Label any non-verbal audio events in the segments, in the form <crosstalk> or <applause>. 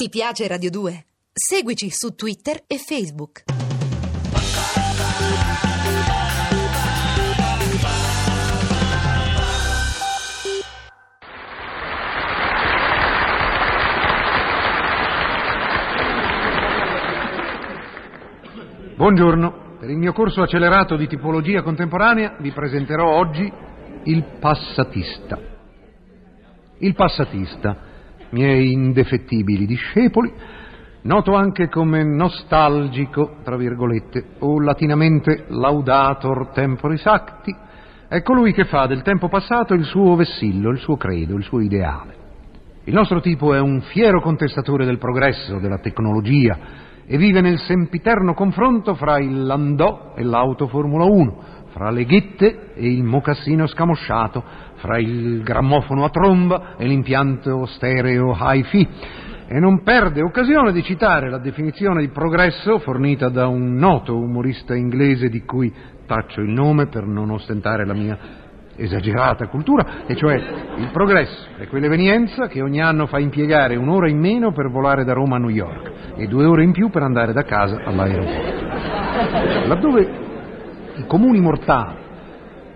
Ti piace Radio 2? Seguici su Twitter e Facebook. Buongiorno, per il mio corso accelerato di tipologia contemporanea vi presenterò oggi il passatista. Il passatista, miei indefettibili discepoli, noto anche come nostalgico, tra virgolette, o latinamente laudator temporis acti, è colui che fa del tempo passato il suo vessillo, il suo credo, il suo ideale. Il nostro tipo è un fiero contestatore del progresso, della tecnologia, e vive nel sempiterno confronto fra il Landò e l'auto Formula 1, fra le ghette e il mocassino scamosciato, fra il grammofono a tromba e l'impianto stereo hi-fi. E non perde occasione di citare la definizione di progresso fornita da un noto umorista inglese di cui taccio il nome per non ostentare la mia esagerata cultura, e cioè il progresso è quell'evenienza che ogni anno fa impiegare un'ora in meno per volare da Roma a New York e due ore in più per andare da casa all'aeroporto. Laddove i comuni mortali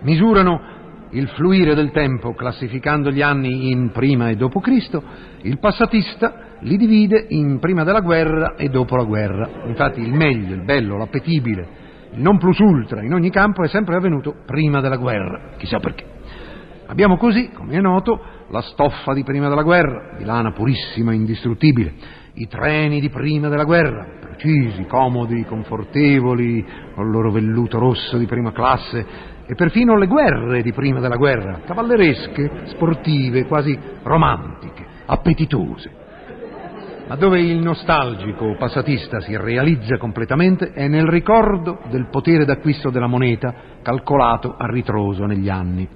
misurano il fluire del tempo classificando gli anni in prima e dopo Cristo, il passatista li divide in prima della guerra e dopo la guerra. Infatti il meglio, il bello, l'appetibile, il non plus ultra in ogni campo è sempre avvenuto prima della guerra, chissà perché. Abbiamo così, come è noto, la stoffa di prima della guerra, di lana purissima e indistruttibile, i treni di prima della guerra, precisi, comodi, confortevoli, con il loro velluto rosso di prima classe, e perfino le guerre di prima della guerra, cavalleresche, sportive, quasi romantiche, appetitose. Ma dove il nostalgico passatista si realizza completamente è nel ricordo del potere d'acquisto della moneta calcolato a ritroso negli anni.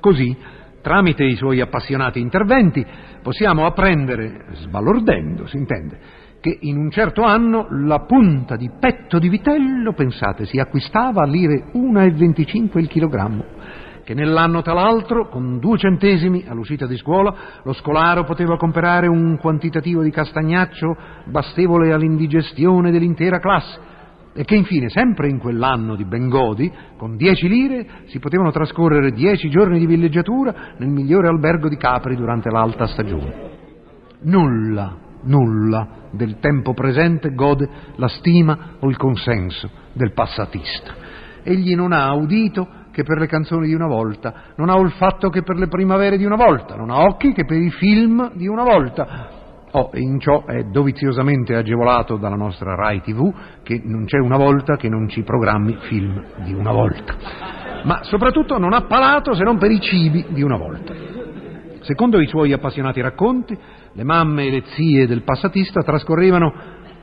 Così, tramite i suoi appassionati interventi, possiamo apprendere, sbalordendo, si intende, che in un certo anno la punta di petto di vitello, pensate, si acquistava a lire 1,25 il chilogrammo, che nell'anno tra l'altro, con due centesimi all'uscita di scuola, lo scolaro poteva comprare un quantitativo di castagnaccio bastevole all'indigestione dell'intera classe, e che infine, sempre in quell'anno di Bengodi, con dieci lire si potevano trascorrere dieci giorni di villeggiatura nel migliore albergo di Capri durante l'alta stagione. Nulla, nulla del tempo presente gode la stima o il consenso del passatista. Egli non ha udito che per le canzoni di una volta, non ha olfatto che per le primavere di una volta, non ha occhi che per i film di una volta. Oh, e in ciò è doviziosamente agevolato dalla nostra Rai TV, che non c'è una volta che non ci programmi film di una volta. Ma soprattutto non ha palato se non per i cibi di una volta. Secondo i suoi appassionati racconti, le mamme e le zie del passatista trascorrevano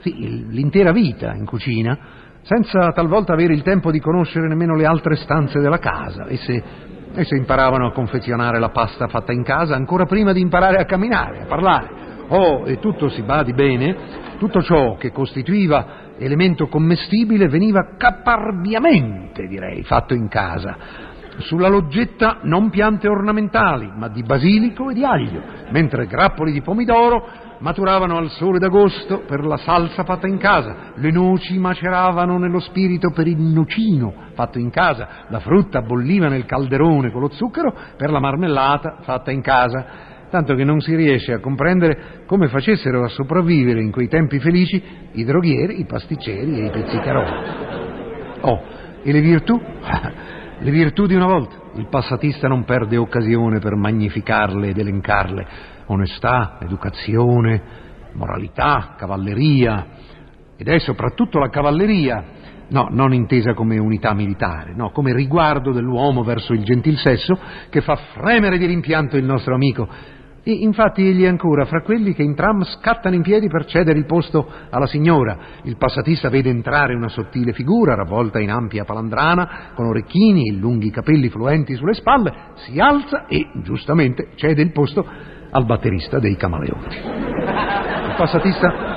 sì, l'intera vita in cucina, senza talvolta avere il tempo di conoscere nemmeno le altre stanze della casa. Esse, esse imparavano a confezionare la pasta fatta in casa ancora prima di imparare a camminare, a parlare. Oh, e tutto si badi bene, tutto ciò che costituiva elemento commestibile veniva caparbiamente, direi, fatto in casa. Sulla loggetta non piante ornamentali, ma di basilico e di aglio, mentre grappoli di pomidoro maturavano al sole d'agosto per la salsa fatta in casa, le noci maceravano nello spirito per il nocino fatto in casa, la frutta bolliva nel calderone con lo zucchero per la marmellata fatta in casa, tanto che non si riesce a comprendere come facessero a sopravvivere in quei tempi felici i droghieri, i pasticceri e i pizzicaroli. Oh, e le virtù? <laughs> Le virtù di una volta. Il passatista non perde occasione per magnificarle ed elencarle. Onestà, educazione, moralità, cavalleria. Ed è soprattutto la cavalleria, no, non intesa come unità militare, no, come riguardo dell'uomo verso il gentil sesso, che fa fremere di rimpianto il nostro amico e infatti egli è ancora fra quelli che in tram scattano in piedi per cedere il posto alla signora. Il passatista vede entrare una sottile figura ravvolta in ampia palandrana, con orecchini e lunghi capelli fluenti sulle spalle, si alza e, giustamente, cede il posto al batterista dei Camaleonti. Il passatista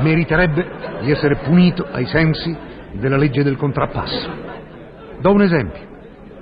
meriterebbe di essere punito ai sensi della legge del contrappasso. Do un esempio.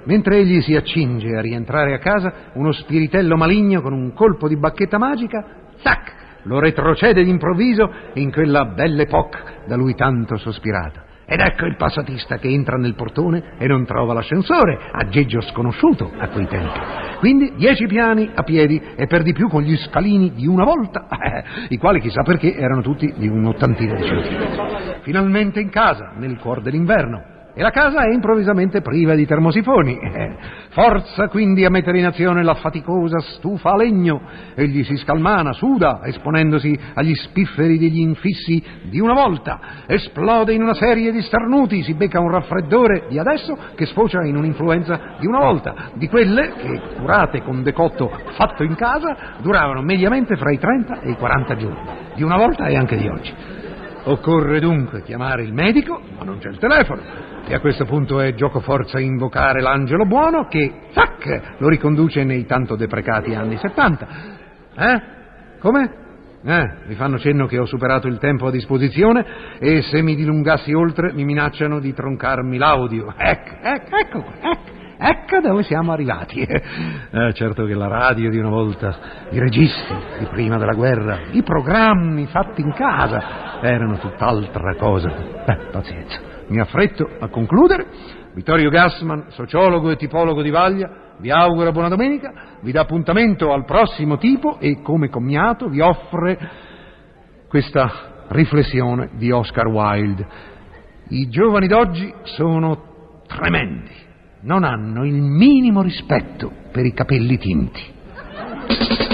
Mentre egli si accinge a rientrare a casa, uno spiritello maligno con un colpo di bacchetta magica, tac, lo retrocede d'improvviso in quella belle époque da lui tanto sospirata. Ed ecco il passatista che entra nel portone e non trova l'ascensore, aggeggio sconosciuto a quei tempi. Quindi dieci piani a piedi e per di più con gli scalini di una volta, <laughs> i quali chissà perché erano tutti di un'ottantina di centimetri. Finalmente in casa, nel cuore dell'inverno, e la casa è improvvisamente priva di termosifoni. Eh, forza quindi a mettere in azione la faticosa stufa a legno. Egli si scalmana, suda, esponendosi agli spifferi degli infissi di una volta. Esplode in una serie di starnuti, si becca un raffreddore di adesso che sfocia in un'influenza di una volta, di quelle che, curate con decotto fatto in casa, duravano mediamente fra i 30 e i 40 giorni. Di una volta e anche di oggi. Occorre dunque chiamare il medico, ma non c'è il telefono. E a questo punto è gioco forza invocare l'angelo buono che, tac, lo riconduce nei tanto deprecati anni 70. Eh? Come? Eh, mi fanno cenno che ho superato il tempo a disposizione e se mi dilungassi oltre mi minacciano di troncarmi l'audio. Ecco, ecco, ecco, ecco. Ecco dove siamo arrivati. <laughs> Eh, certo che la radio di una volta, i registi di prima della guerra, i programmi fatti in casa erano tutt'altra cosa. Beh, pazienza. Mi affretto a concludere. Vittorio Gassman, sociologo e tipologo di Vaglia, vi augura buona domenica, vi dà appuntamento al prossimo tipo e come commiato vi offre questa riflessione di Oscar Wilde. I giovani d'oggi sono tremendi, non hanno il minimo rispetto per i capelli tinti.